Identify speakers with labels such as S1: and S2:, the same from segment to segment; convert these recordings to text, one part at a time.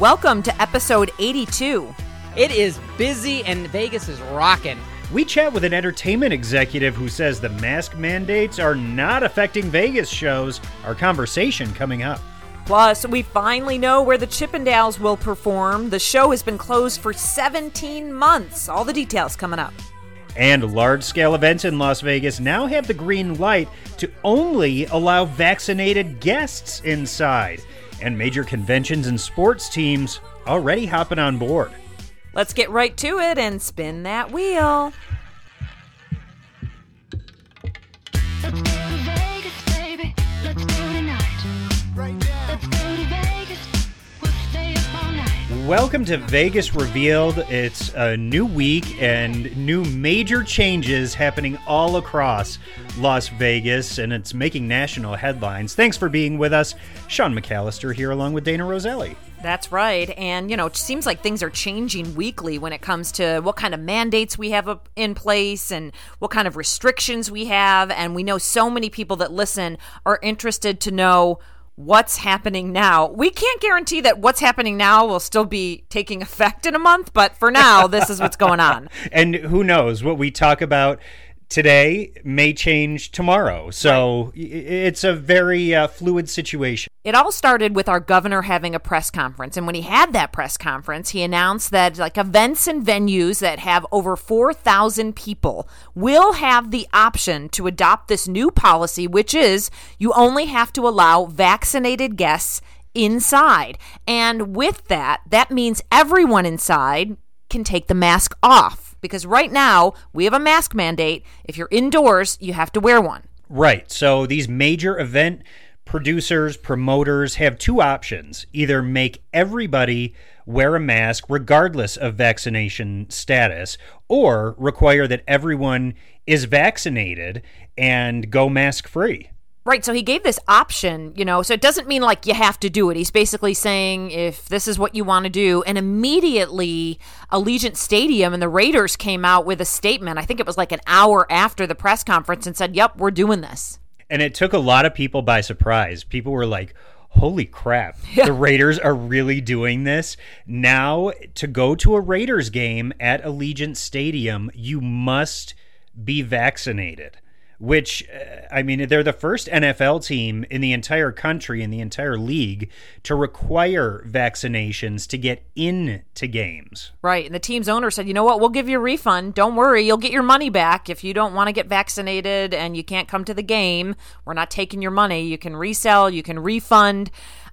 S1: Welcome to episode 82.
S2: It is busy and Vegas is rocking.
S3: We chat with an entertainment executive who says the mask mandates are not affecting Vegas shows. Our conversation coming up.
S1: Plus, we finally know where the Chippendales will perform. The show has been closed for 17 months. All the details coming up.
S3: And large scale events in Las Vegas now have the green light to only allow vaccinated guests inside. And major conventions and sports teams already hopping on board.
S1: Let's get right to it and spin that wheel.
S3: Welcome to Vegas Revealed. It's a new week and new major changes happening all across Las Vegas, and it's making national headlines. Thanks for being with us. Sean McAllister here, along with Dana Roselli.
S1: That's right. And, you know, it seems like things are changing weekly when it comes to what kind of mandates we have in place and what kind of restrictions we have. And we know so many people that listen are interested to know what's happening now. We can't guarantee that what's happening now will still be taking effect in a month, but for now, this is what's going on.
S3: And who knows what we talk about today may change tomorrow. So i it's a very uh, fluid situation.
S1: It all started with our governor having a press conference. And when he had that press conference, he announced that like events and venues that have over 4,000 people will have the option to adopt this new policy, which is you only have to allow vaccinated guests inside. And with that, that means everyone inside can take the mask off. Because right now, we have a mask mandate. If you're indoors, you have to wear one.
S3: Right. So these major event producers, promoters have two options either make everybody wear a mask regardless of vaccination status, or require that everyone is vaccinated and go mask free.
S1: Right, so he gave this option, you know, so it doesn't mean like you have to do it. He's basically saying if this is what you want to do. And immediately, Allegiant Stadium and the Raiders came out with a statement. I think it was like an hour after the press conference and said, Yep, we're doing this.
S3: And it took a lot of people by surprise. People were like, holy crap, the Raiders are really doing this. Now, to go to a Raiders game at Allegiant Stadium, you must be vaccinated. Which, uh, I mean, they're the first NFL team in the entire country, in the entire league, to require vaccinations to get into games.
S1: Right, and the team's owner said, You know what, we'll give you a refund. Don't worry, you'll get your money back. If you don't want to get vaccinated and you can't come to the game, we're not taking your money. You can resell, you can refund.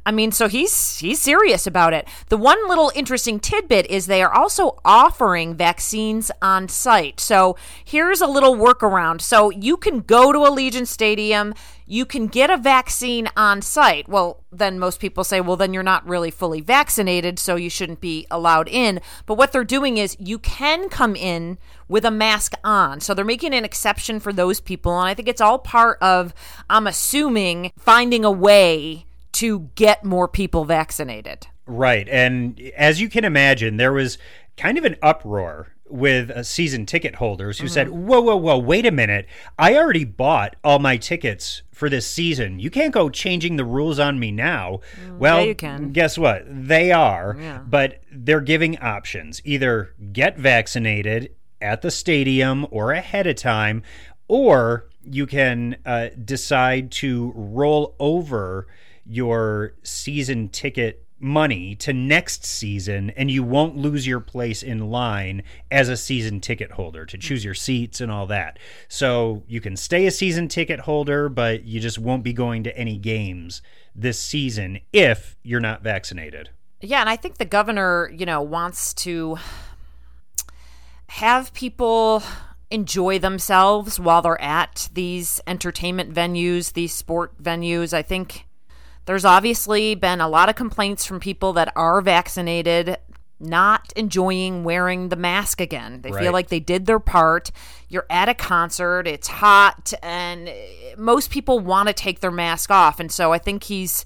S1: I mean, so he's he's serious about it. The one little interesting tidbit is they are also offering vaccines on site. So here's a little workaround. So you can go to Allegiant Stadium, you can get a vaccine on site. Well, then most people say, well, then you're not really fully vaccinated, so you shouldn't be allowed in. But what they're doing is you can come in with a mask on. So they're making an exception for those people. And I think it's all part of, I'm assuming, finding a way to get more people vaccinated.
S3: Right. And as you can imagine, there was kind of an uproar with uh, season ticket holders who said, Whoa, whoa, whoa, wait a minute. I already bought all my tickets for this season. You can't go changing the rules on me now. well,
S1: you can.
S3: guess what? They are,
S1: Yeah.
S3: but they're giving options either get vaccinated at the stadium or ahead of time, or you can uh, decide to roll over your season ticket money to next season and you won't lose your place in line as a season ticket holder to choose your seats and all that. So you can stay a season ticket holder but you just won't be going to any games this season if you're not vaccinated.
S1: Yeah, and I think the governor, you know, wants to have people enjoy themselves while they're at these entertainment venues, these sport venues. I think there's obviously been a lot of complaints from people that are vaccinated not enjoying wearing the mask again. They
S3: Right.
S1: feel like they did their part. You're at a concert, it's hot, and most people want to take their mask off. And so I think he's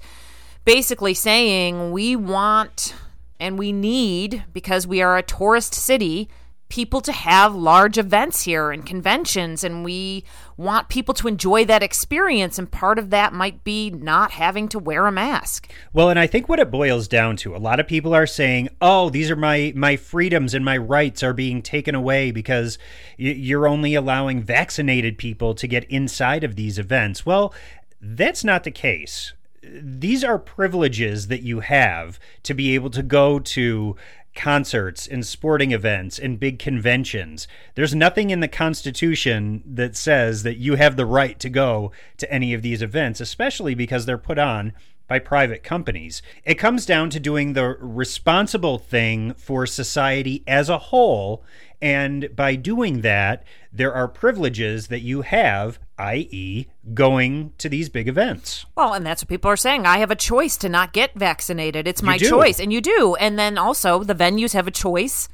S1: basically saying we want and we need, because we are a tourist city, people to have large events here and conventions, and we want people to enjoy that experience. And part of that might be not having to wear a mask.
S3: Well, and I think what it boils down to, a lot of people are saying, "Oh, these are my my freedoms and my rights are being taken away because you're only allowing vaccinated people to get inside of these events." Well, that's not the case. These are privileges that you have to be able to go to concerts and sporting events and big conventions. There's nothing in the Constitution that says that you have the right to go to any of these events, especially because they're put on by private companies. It comes down to doing the responsible thing for society as a whole. And by doing that, there are privileges that you have, i.e., going to these big events.
S1: Well, and that's what people are saying. I have a choice to not get vaccinated. It's my choice. And you do. And then also, the venues have a choice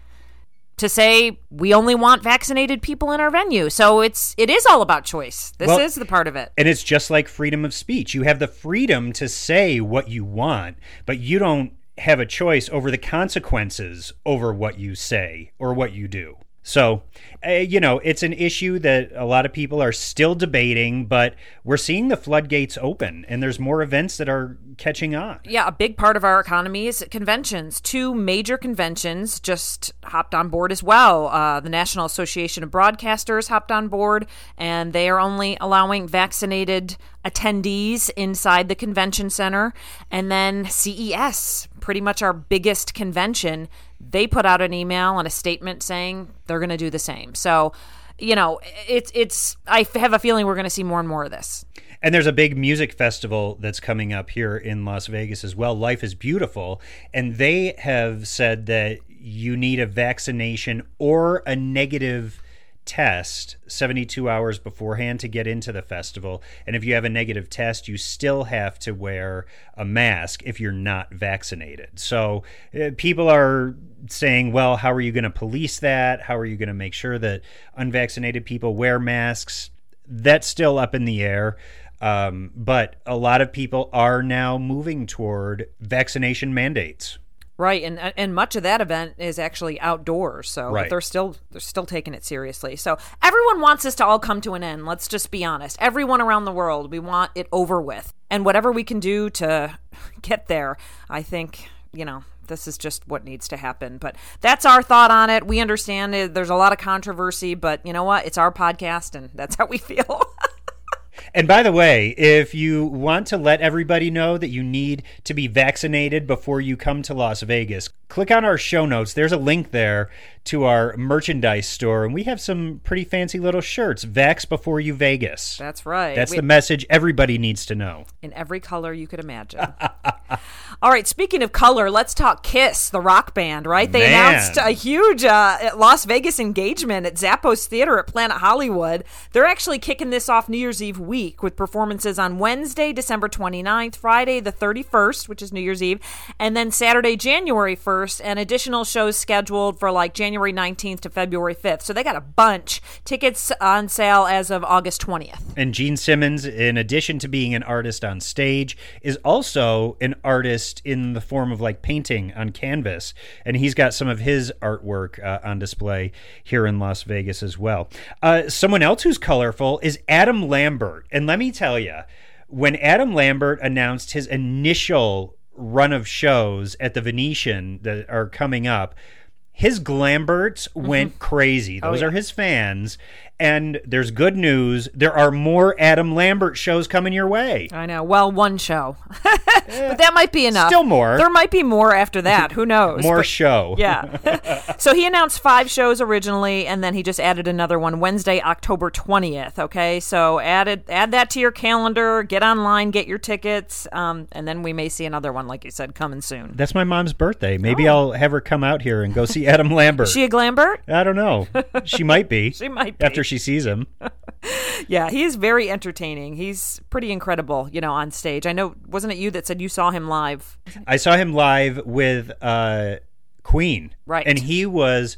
S1: to say we only want vaccinated people in our venue. So it's it is all about choice. This
S3: Well-
S1: is the part of it.
S3: And it's just like freedom of speech. You have the freedom to say what you want, but you don't have a choice over the consequences over what you say or what you do. So, uh, you know, it's an issue that a lot of people are still debating, but we're seeing the floodgates open and there's more events that are catching on.
S1: Yeah, a big part of our economy is conventions. Two major conventions just hopped on board as well. Uh, the National Association of Broadcasters hopped on board, and they are only allowing vaccinated attendees inside the convention center. And then CES, pretty much our biggest convention, they put out an email and a statement saying they're going to do the same. So, you know, it's it's. I have a feeling we're going to see more and more of this.
S3: And there's a big music festival that's coming up here in Las Vegas as well. Life is Beautiful. And they have said that you need a vaccination or a negative test 72 hours beforehand to get into the festival. And if you have a negative test, you still have to wear a mask if you're not vaccinated. So uh, people are saying, well, how are you going to police that? How are you going to make sure that unvaccinated people wear masks? That's still up in the air. Um, but a lot of people are now moving toward vaccination mandates.
S1: Right, and and much of that event is actually outdoors, so
S3: Right.
S1: they're still they're still taking it seriously. So everyone wants this to all come to an end. Let's just be honest. Everyone around the world, we want it over with, and whatever we can do to get there, I think you know this is just what needs to happen. But that's our thought on it. We understand it. There's a lot of controversy, but you know what? It's our podcast, and that's how we feel.
S3: And by the way, if you want to let everybody know that you need to be vaccinated before you come to Las Vegas, click on our show notes. There's a link there to our merchandise store, and we have some pretty fancy little shirts. Vax before you Vegas.
S1: that's right.
S3: That's
S1: We-
S3: the message everybody needs to know.
S1: in every color you could imagine. All right, speaking of color, let's talk Kiss, the rock band, right? They
S3: Man.
S1: announced a huge uh, Las Vegas engagement at Zappos Theater at Planet Hollywood. They're actually kicking this off New Year's Eve week with performances on Wednesday, December 29th, Friday, the 31st, which is New Year's Eve, and then Saturday, January 1st, and additional shows scheduled for like January 19th to February 5th. So they got a bunch. Tickets on sale as of August 20th.
S3: And Gene Simmons, in addition to being an artist on stage, is also an artist in the form of like painting on canvas. And he's got some of his artwork uh, on display here in Las Vegas as well. Uh, someone else who's colorful is Adam Lambert. And let me tell you, when Adam Lambert announced his initial run of shows at the Venetian that are coming up, his Glamberts went mm-hmm. crazy. Oh, Those
S1: yeah.
S3: are his fans. And there's good news. There are more Adam Lambert shows coming your way.
S1: I know. Well, one show, but that might be enough.
S3: Still more.
S1: There might be more after that. Who knows?
S3: More
S1: But-
S3: show.
S1: Yeah. so he announced five shows originally, and then he just added another one Wednesday, October twentieth. Okay, so add it, add that to your calendar. Get online, get your tickets, um, and then we may see another one, like you said, coming soon.
S3: That's my mom's birthday. Maybe I'll have her come out here and go see Adam Lambert.
S1: Is she a Glambert?
S3: I don't know. She might be.
S1: She might be.
S3: After she sees him.
S1: Yeah, he is very entertaining. He's pretty incredible, you know, on stage. I know, wasn't it you that said you saw him live?
S3: I saw him live with uh, Queen.
S1: Right.
S3: And he was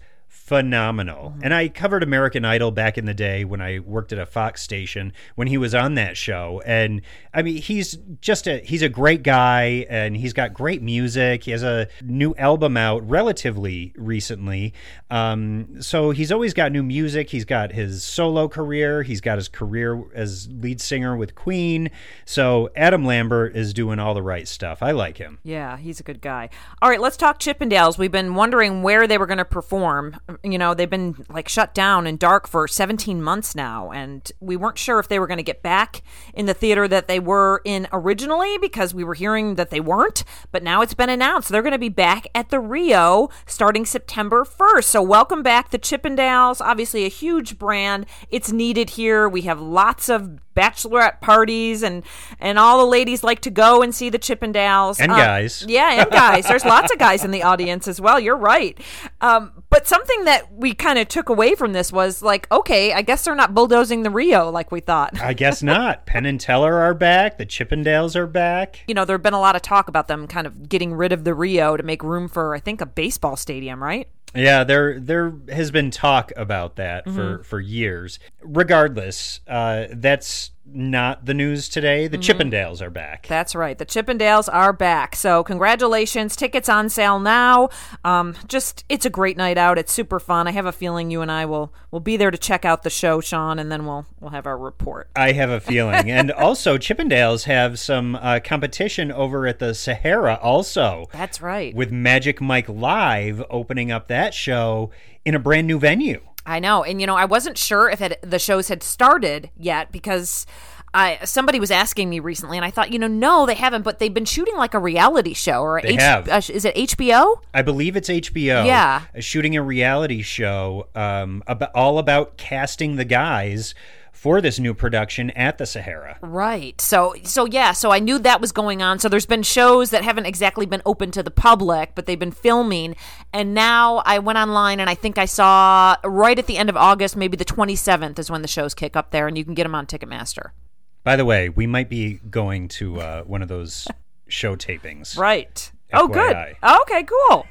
S3: phenomenal. And I covered American Idol back in the day when I worked at a Fox station when he was on that show. And I mean, he's just a he's a great guy and he's got great music. He has a new album out relatively recently. Um, so he's always got new music. He's got his solo career. He's got his career as lead singer with Queen. So Adam Lambert is doing all the right stuff. I like him.
S1: Yeah, he's a good guy. All right, let's talk Chippendales. We've been wondering where they were going to perform. You know, they've been like shut down and dark for 17 months now, and we weren't sure if they were going to get back in the theater that they were in originally because we were hearing that they weren't. But now it's been announced they're going to be back at the Rio starting September 1st. So welcome back, the Chippendales. Obviously, a huge brand. It's needed here. We have lots of bachelorette parties and and all the ladies like to go and see the Chippendales
S3: And
S1: Uh,
S3: guys.
S1: yeah, and guys. There's lots of guys in the audience as well. You're right. Um, but something that we kind of took away from this was like, okay, I guess they're not bulldozing the Rio like we thought.
S3: I guess not. Penn and Teller are back. The Chippendales are back.
S1: You know, there have been a lot of talk about them kind of getting rid of the Rio to make room for, I think, a baseball stadium, right?
S3: Yeah, there there has been talk about that
S1: Mm-hmm.
S3: for for years. Regardless, uh, that's not the news today. The
S1: Mm-hmm.
S3: Chippendales are back.
S1: That's right. The Chippendales are back. So, congratulations. Tickets on sale now. Um, just, it's a great night out. It's super fun. I have a feeling you and I will will be there to check out the show, Sean, and then we'll we'll have our report.
S3: I have a feeling. and also, Chippendales have some uh, competition over at the Sahara also.
S1: That's right.
S3: With Magic Mike Live opening up that show in a brand new venue.
S1: I know, and you know, I wasn't sure if it, the shows had started yet because I somebody was asking me recently, and I thought, you know, no, they haven't, but they've been shooting like a reality show or
S3: They have.
S1: Uh, is it HBO?
S3: I believe it's HBO.
S1: Yeah.
S3: Shooting a reality show um, about, all about casting the guys for this new production at the Sahara.
S1: Right. So so yeah, so I knew that was going on. So there's been shows that haven't exactly been open to the public, but they've been filming. And now I went online and I think I saw right at the end of August, maybe the 27th is when the shows kick up there and you can get them on Ticketmaster.
S3: By the way, we might be going to uh, one of those show tapings.
S1: Right. Oh, good.
S3: FYI.
S1: Okay, cool.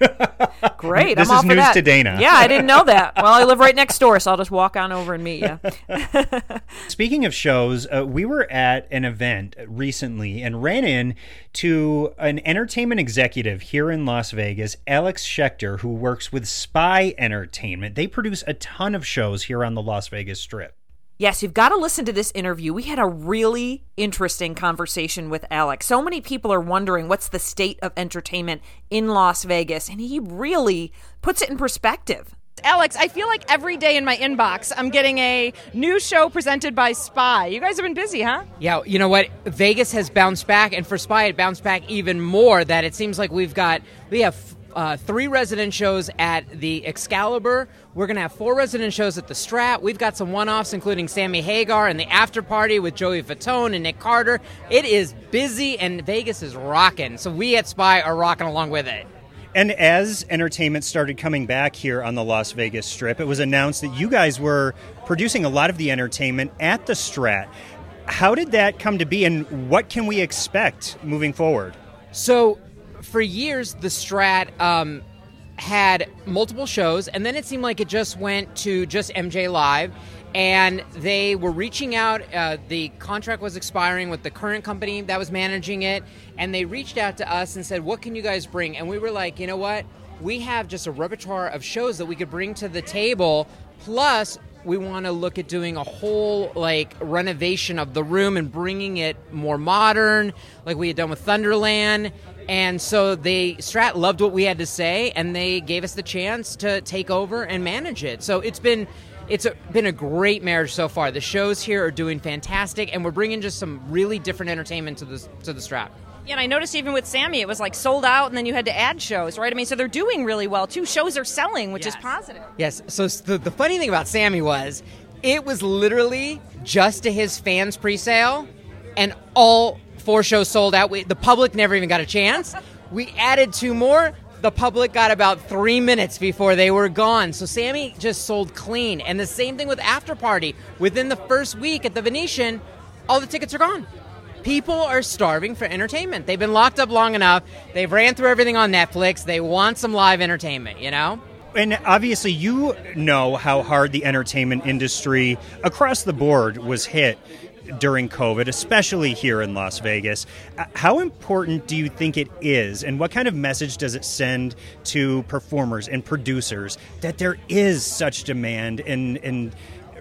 S1: Great.
S3: This
S1: I'm all
S3: is
S1: for
S3: news
S1: that.
S3: to Dana.
S1: Yeah, I didn't know that. Well, I live right next door, so I'll just walk on over and meet you.
S3: Speaking of shows, uh, we were at an event recently and ran in to an entertainment executive here in Las Vegas, Alex Schechter, who works with Spy Entertainment. They produce a ton of shows here on the Las Vegas Strip.
S1: Yes, you've got to listen to this interview. We had a really interesting conversation with Alex. So many people are wondering what's the state of entertainment in Las Vegas, and he really puts it in perspective.
S4: Alex, I feel like every day in my inbox I'm getting a new show presented by Spy. You guys have been busy, huh?
S2: Yeah, you know what? Vegas has bounced back, and for Spy, it bounced back even more. That it seems like we've got we have uh, three resident shows at the Excalibur. We're gonna have four resident shows at the Strat. We've got some one-offs, including Sammy Hagar and the After Party with Joey Fatone and Nick Carter. It is busy, and Vegas is rocking. So we at Spy are rocking along with it.
S3: And as entertainment started coming back here on the Las Vegas Strip, it was announced that you guys were producing a lot of the entertainment at the Strat. How did that come to be, and what can we expect moving forward?
S2: So, for years, the Strat um, had multiple shows, and then it seemed like it just went to just MJ Live. And they were reaching out. Uh, the contract was expiring with the current company that was managing it. And they reached out to us and said, What can you guys bring? And we were like, You know what? We have just a repertoire of shows that we could bring to the table. Plus, we want to look at doing a whole like renovation of the room and bringing it more modern, like we had done with Thunderland. And so they Strat loved what we had to say, and they gave us the chance to take over and manage it. So it's been it's a, been a great marriage so far. The shows here are doing fantastic, and we're bringing just some really different entertainment to the to the Strat.
S4: Yeah, and I noticed even with Sammy, it was like sold out, and then you had to add shows, right? I mean, so they're doing really well too. Shows are selling, which is positive.
S2: Yes. So the, the funny thing about Sammy was it was literally just to his fans pre-sale, and all four shows sold out. We, the public never even got a chance. We added two more. The public got about three minutes before they were gone. So Sammy just sold clean. And the same thing with After Party. Within the first week at the Venetian, all the tickets are gone. People are starving for entertainment. They've been locked up long enough. They've ran through everything on Netflix. They want some live entertainment, you know?
S3: And obviously, you know how hard the entertainment industry across the board was hit during COVID, especially here in Las Vegas. Uh, How important do you think it is, and what kind of message does it send to performers and producers that there is such demand and, and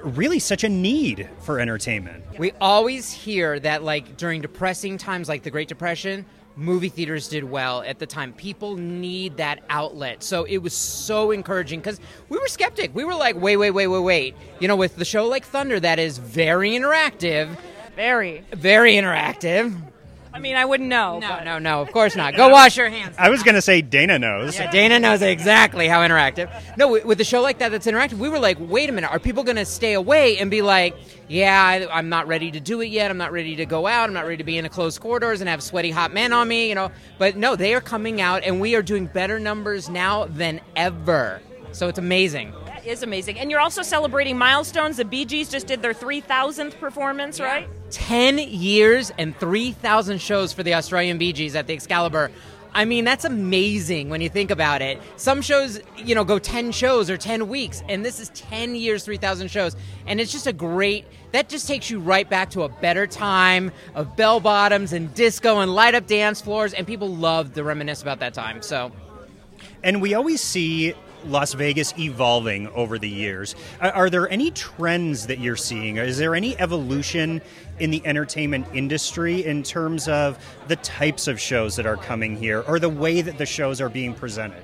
S3: really such a need for entertainment?
S2: We always hear that, like, during depressing times like the Great Depression, movie theaters did well at the time. People need that outlet. So it was so encouraging because we were skeptic. We were like, wait, wait, wait, wait, wait. You know, with the show like Thunder, that is very interactive,
S4: Very.
S2: very interactive.
S4: I mean, I wouldn't know.
S2: No,
S4: but-
S2: no, no, of course not. Go wash your hands.
S3: I was going to say Dana knows.
S2: Yeah, Dana knows exactly how interactive. No, with- with a show like that that's interactive, we were like, wait a minute, are people going to stay away and be like, yeah, I, I'm not ready to do it yet. I'm not ready to go out. I'm not ready to be in a closed corridors and have sweaty hot men on me, you know. But no, they are coming out, and we are doing better numbers now than ever. So it's amazing.
S4: That is amazing. And you're also celebrating milestones. The Bee Gees just did their 3,000th performance, right?
S2: 10 years and 3,000 shows for the Australian Bee Gees at the Excalibur. I mean, that's amazing when you think about it. Some shows, you know, go 10 shows or 10 weeks, and this is 10 years, 3,000 shows. And it's just a great, that just takes you right back to a better time of bell bottoms and disco and light up dance floors, and people love to reminisce about that time. So,
S3: And we always see Las Vegas evolving over the years. Are, there any trends that you're seeing? Is there any evolution in the entertainment industry in terms of the types of shows that are coming here or the way that the shows are being presented?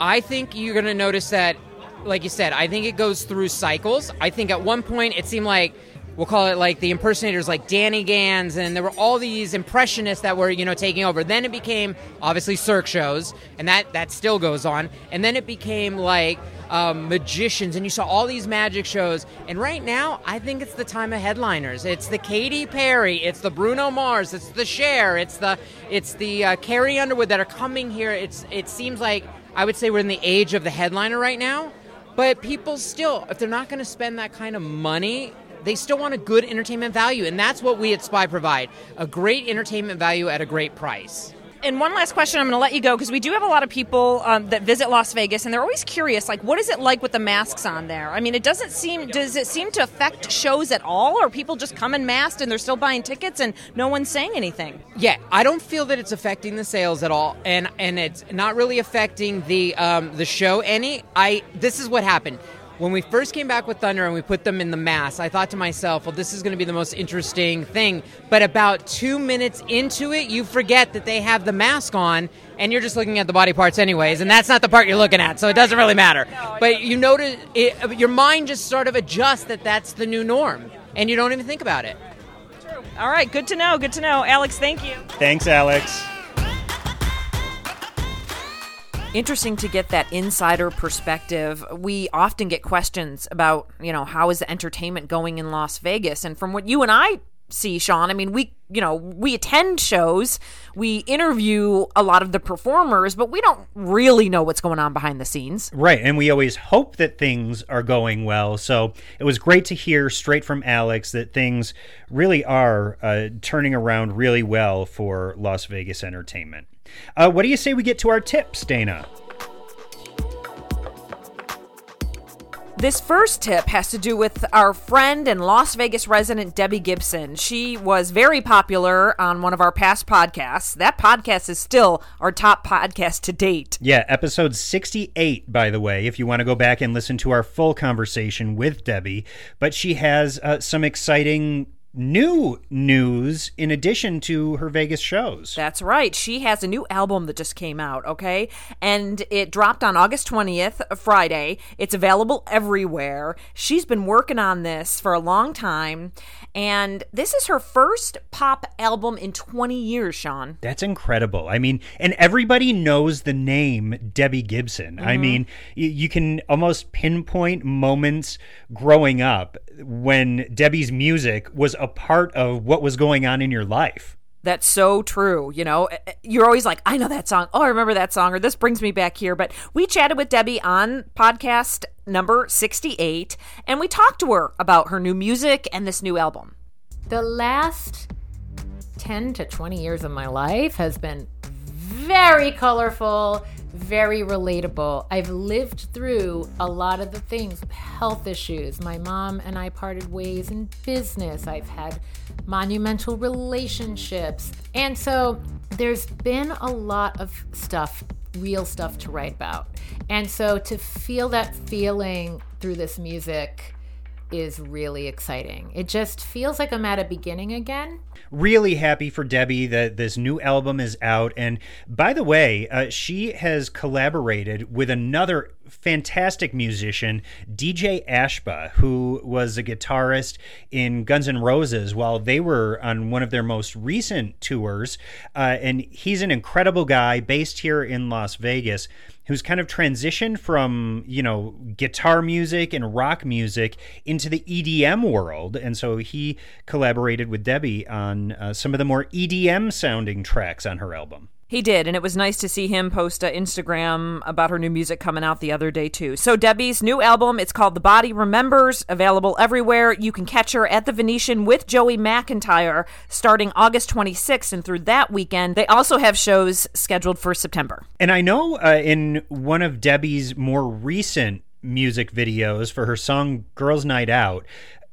S2: I think you're going to notice that, like you said, I think it goes through cycles. I think at one point it seemed like we'll call it like the impersonators like Danny Gans and there were all these impressionists that were you know taking over. Then it became obviously Cirque shows and that that still goes on. And then it became like um, magicians and you saw all these magic shows. And right now I think it's the time of headliners. It's the Katy Perry it's the Bruno Mars it's the Cher it's the it's the uh, Carrie Underwood that are coming here. It's it seems like I would say we're in the age of the headliner right now but people still, if they're not going to spend that kind of money, they still want a good entertainment value. And that's what we at Spy provide a great entertainment value at a great price.
S4: And one last question, I'm going to let you go because we do have a lot of people um, that visit Las Vegas, and they're always curious, like, what is it like with the masks on there? I mean, it doesn't seem. Does it seem to affect shows at all, or people just come in masked and they're still buying tickets and no one's saying anything?
S2: Yeah, I don't feel that it's affecting the sales at all, and and it's not really affecting the um, the show any. I this is what happened. When we first came back with Thunder and we put them in the mass, I thought to myself, well, this is going to be the most interesting thing. But about two minutes into it, you forget that they have the mask on and you're just looking at the body parts anyways, and that's not the part you're looking at, so it doesn't really matter. But you notice, it, your mind just sort of adjusts that that's the new norm, and you don't even think about it.
S4: All right, good to know. Good to know. Alex, thank you.
S3: Thanks, Alex.
S1: Interesting to get that insider perspective. We often get questions about, you know, how is the entertainment going in Las Vegas? And from what you and I see, Sean, I mean, we, you know, we attend shows, we interview a lot of the performers, but we don't really know what's going on behind the scenes.
S3: Right, and we always hope that things are going well. So it was great to hear straight from Alex that things really are uh, turning around really well for Las Vegas entertainment. Uh, what do you say we get to our tips, Dana?
S1: This first tip has to do with our friend and Las Vegas resident Debbie Gibson. She was very popular on one of our past podcasts. That podcast is still our top podcast to date.
S3: Yeah, episode 68, by the way, if you want to go back and listen to our full conversation with Debbie. But she has uh, some exciting new news in addition to her Vegas shows.
S1: That's right. She has a new album that just came out, okay? And it dropped on August 20th, Friday. It's available everywhere. She's been working on this for a long time. And this is her first pop album in 20 years, Sean.
S3: That's incredible. I mean, and everybody knows the name Debbie Gibson. I mm-hmm. mean, you can almost pinpoint moments growing up when Debbie's music was a part of what was going on in your life.
S1: That's so true. You know, you're always like, I know that song. Oh, I remember that song, or this brings me back here. But we chatted with Debbie on podcast number 68, and we talked to her about her new music and this new album.
S5: the last 10 to 20 years of my life has been very colorful, very relatable. I've lived through a lot of the things health issues. My mom and I parted ways in business. I've had monumental relationships. And so there's been a lot of stuff, real stuff to write about. And so to feel that feeling through this music is really exciting. It just feels like I'm at a beginning again.
S3: really happy for Debbie that this new album is out. And by the way, uh, she has collaborated with another fantastic musician, DJ Ashba, who was a guitarist in Guns N' Roses while they were on one of their most recent tours. Uh, and he's an incredible guy based here in Las Vegas who's kind of transitioned from you know guitar music and rock music into the EDM world, and so he collaborated with Debbie on uh, some of the more EDM sounding tracks on her album.
S1: He did, and it was nice to see him post an Instagram about her new music coming out the other day too. So Debbie's new album, it's called The Body Remembers, available everywhere. You can catch her at the Venetian with Joey McIntyre starting August 26th and through that weekend. They also have shows scheduled for September.
S3: And I know uh, in one of Debbie's more recent music videos for her song Girls Night Out,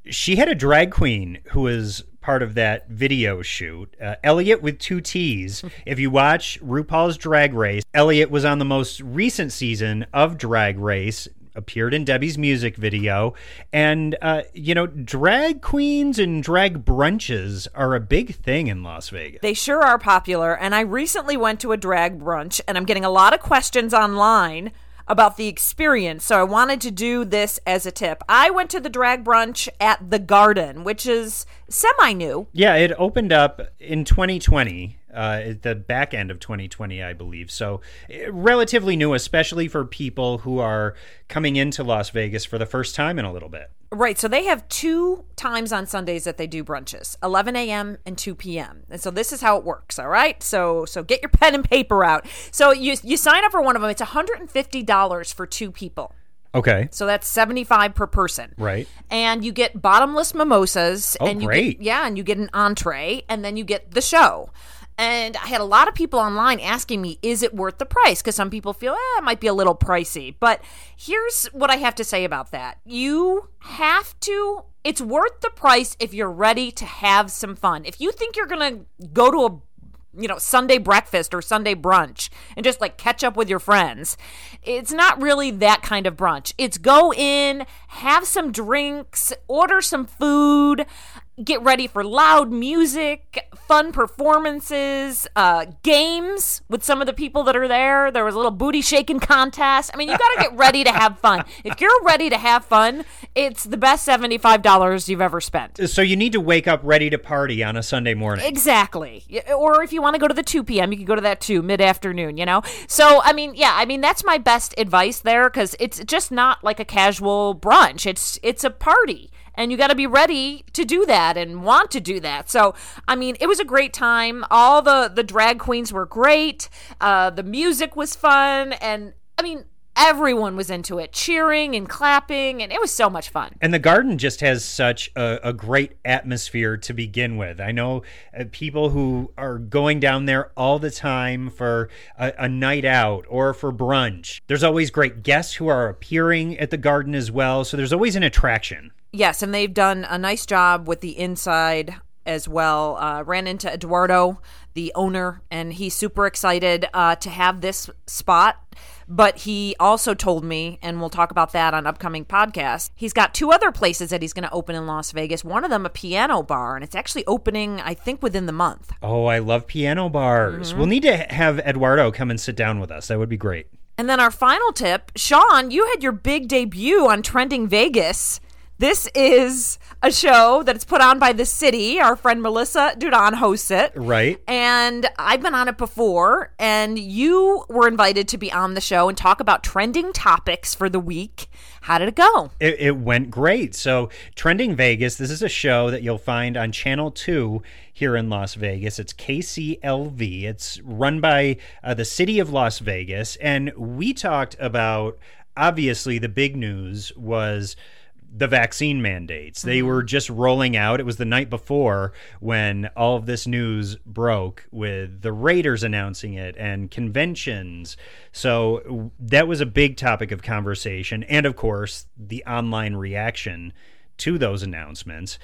S3: she had a drag queen who was part of that video shoot. Uh, Elliott with two T's. If you watch RuPaul's Drag Race, Elliott was on the most recent season of Drag Race. Appeared in Debbie's music video. And, uh, you know, drag queens and drag brunches are a big thing in Las Vegas.
S1: They sure are popular, and I recently went to a drag brunch, and I'm getting a lot of questions online about the experience. So I wanted to do this as a tip. I went to the drag brunch at the Garden, which is semi new.
S3: Yeah, it opened up in 2020, uh, the back end of 2020, I believe. So, eh, relatively new, especially for people who are coming into Las Vegas for the first time in a little bit.
S1: Right. So they have two times on Sundays that they do brunches 11 a.m. and 2 p.m. And so this is how it works. All right. So so get your pen and paper out. So you, you sign up for one of them. It's $150 for two people.
S3: Okay.
S1: So that's 75 per person.
S3: Right.
S1: And you get bottomless mimosas.
S3: Oh,
S1: and you
S3: great.
S1: Get, yeah, and you get an entree, and then you get the show. And I had a lot of people online asking me, is it worth the price? Because some people feel, eh, it might be a little pricey. But here's what I have to say about that. You have to, it's worth the price if you're ready to have some fun. If you think you're going to go to a you know, Sunday breakfast or Sunday brunch and just like catch up with your friends. It's not really that kind of brunch. It's go in, have some drinks, order some food, get ready for loud music, fun performances, uh, games with some of the people that are there. There was a little booty shaking contest. I mean, you got to get ready to have fun. If you're ready to have fun, it's the best $75 you've ever spent.
S3: So, you need to wake up ready to party on a Sunday morning.
S1: Exactly. Or if you want to go to the 2 p.m., you can go to that too, mid afternoon, you know? So, I mean, yeah, I mean, that's my best advice there because it's just not like a casual brunch. It's it's a party. And you got to be ready to do that and want to do that. So, I mean, it was a great time. All the the drag queens were great. Uh, the music was fun, and I mean, everyone was into it, cheering and clapping, and it was so much fun.
S3: And the garden just has such a, a great atmosphere to begin with. I know uh, people who are going down there all the time for a, a night out or for brunch. There's always great guests who are appearing at the garden as well. So there's always an attraction.
S1: Yes, and they've done a nice job with the inside as well. Uh, ran into Eduardo, the owner, and he's super excited uh, to have this spot. But he also told me, and we'll talk about that on upcoming podcasts. He's got two other places that he's going to open in Las Vegas. One of them a piano bar, and it's actually opening, I think, within the month.
S3: Oh, I love piano bars. We'll need to have Eduardo come and sit down with us. That would be great.
S1: And then our final tip, Sean, you had your big debut on Trending Vegas. This is a show that is put on by the city. Our friend Melissa Dudon hosts it.
S3: Right.
S1: And I've been on it before, and you were invited to be on the show and talk about trending topics for the week. How did it go?
S3: It, it went great. So, Trending Vegas, this is a show that you'll find on Channel 2 here in Las Vegas. It's KCLV. It's run by uh, the city of Las Vegas. And we talked about obviously the big news was the vaccine mandates. They were just rolling out. It was the night before when all of this news broke with the Raiders announcing it and conventions. So that was a big topic of conversation. And of course, the online reaction to those announcements.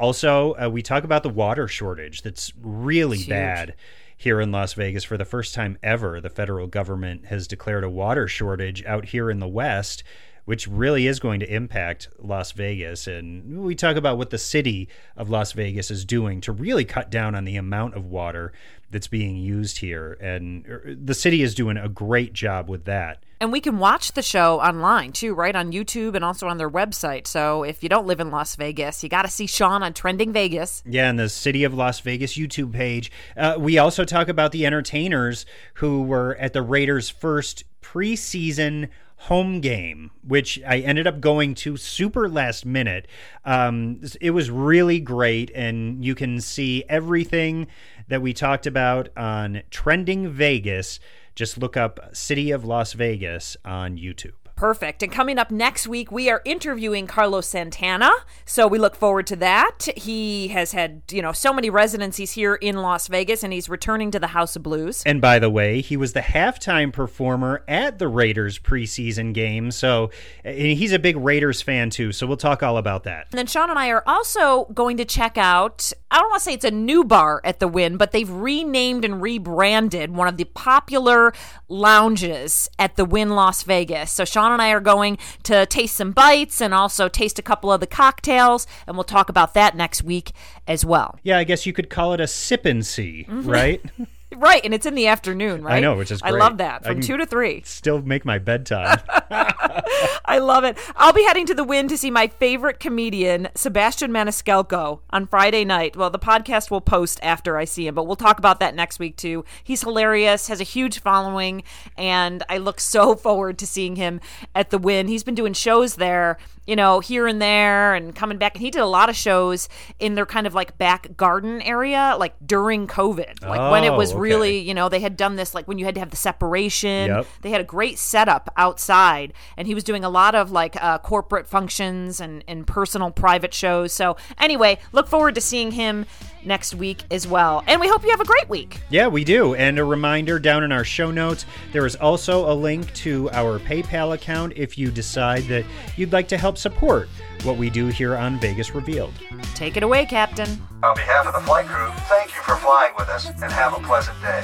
S3: Also, uh, we talk about the water shortage that's really bad here in Las Vegas for the first time ever. The federal government has declared a water shortage out here in the West, which really is going to impact Las Vegas. And we talk about what the city of Las Vegas is doing to really cut down on the amount of water that's being used here. And uh, the city is doing a great job with that.
S1: And we can watch the show online too, right? On YouTube and also on their website. So if you don't live in Las Vegas, you got to see Sean on Trending Vegas.
S3: Yeah, and the City of Las Vegas YouTube page. Uh, we also talk about the entertainers who were at the Raiders' first preseason home game, which I ended up going to super last minute. Um, it was really great, and you can see everything that we talked about on Trending Vegas. Just look up City of Las Vegas on YouTube.
S1: Perfect. And coming up next week, we are interviewing Carlos Santana. So we look forward to that. He has had, you know, so many residencies here in Las Vegas and he's returning to the House of Blues.
S3: And by the way, he was the halftime performer at the Raiders preseason game. So he's a big Raiders fan too. So we'll talk all about that.
S1: And then Sean and I are also going to check out, I don't want to say it's a new bar at the Wynn, but they've renamed and rebranded one of the popular lounges at the Wynn Las Vegas. So Sean and I are going to taste some bites and also taste a couple of the cocktails, and we'll talk about that next week as well.
S3: Yeah, I guess you could call it a sip and see, mm-hmm. right?
S1: Right, and it's in the afternoon, right?
S3: I know, which is
S1: I love that. From two to three.
S3: Still make my bedtime.
S1: I love it. I'll be heading to the Wynn to see my favorite comedian, Sebastian Maniscalco, on Friday night. Well, the podcast will post after I see him, but we'll talk about that next week too. He's hilarious, has a huge following, and I look so forward to seeing him at the Wynn. He's been doing shows there, you know, here and there and coming back. And he did a lot of shows in their kind of like back garden area, like during COVID, like when it
S3: Oh,
S1: was
S3: okay.
S1: really, you know, they had done this like when you had to have the separation.
S3: Yep.
S1: They had a great setup outside, and he was doing a lot of like uh, corporate functions and, and personal private shows. So, anyway, look forward to seeing him next week as well. And we hope you have a great week.
S3: Yeah, we do. And a reminder down in our show notes, there is also a link to our PayPal account if you decide that you'd like to help support what we do here on Vegas Revealed.
S1: Take it away, Captain.
S6: On behalf of the flight crew, thank you for flying with us and have a pleasant day.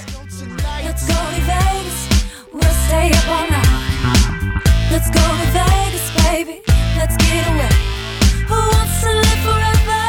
S7: Let's go to Vegas, baby. Let's get away. Who wants to live forever?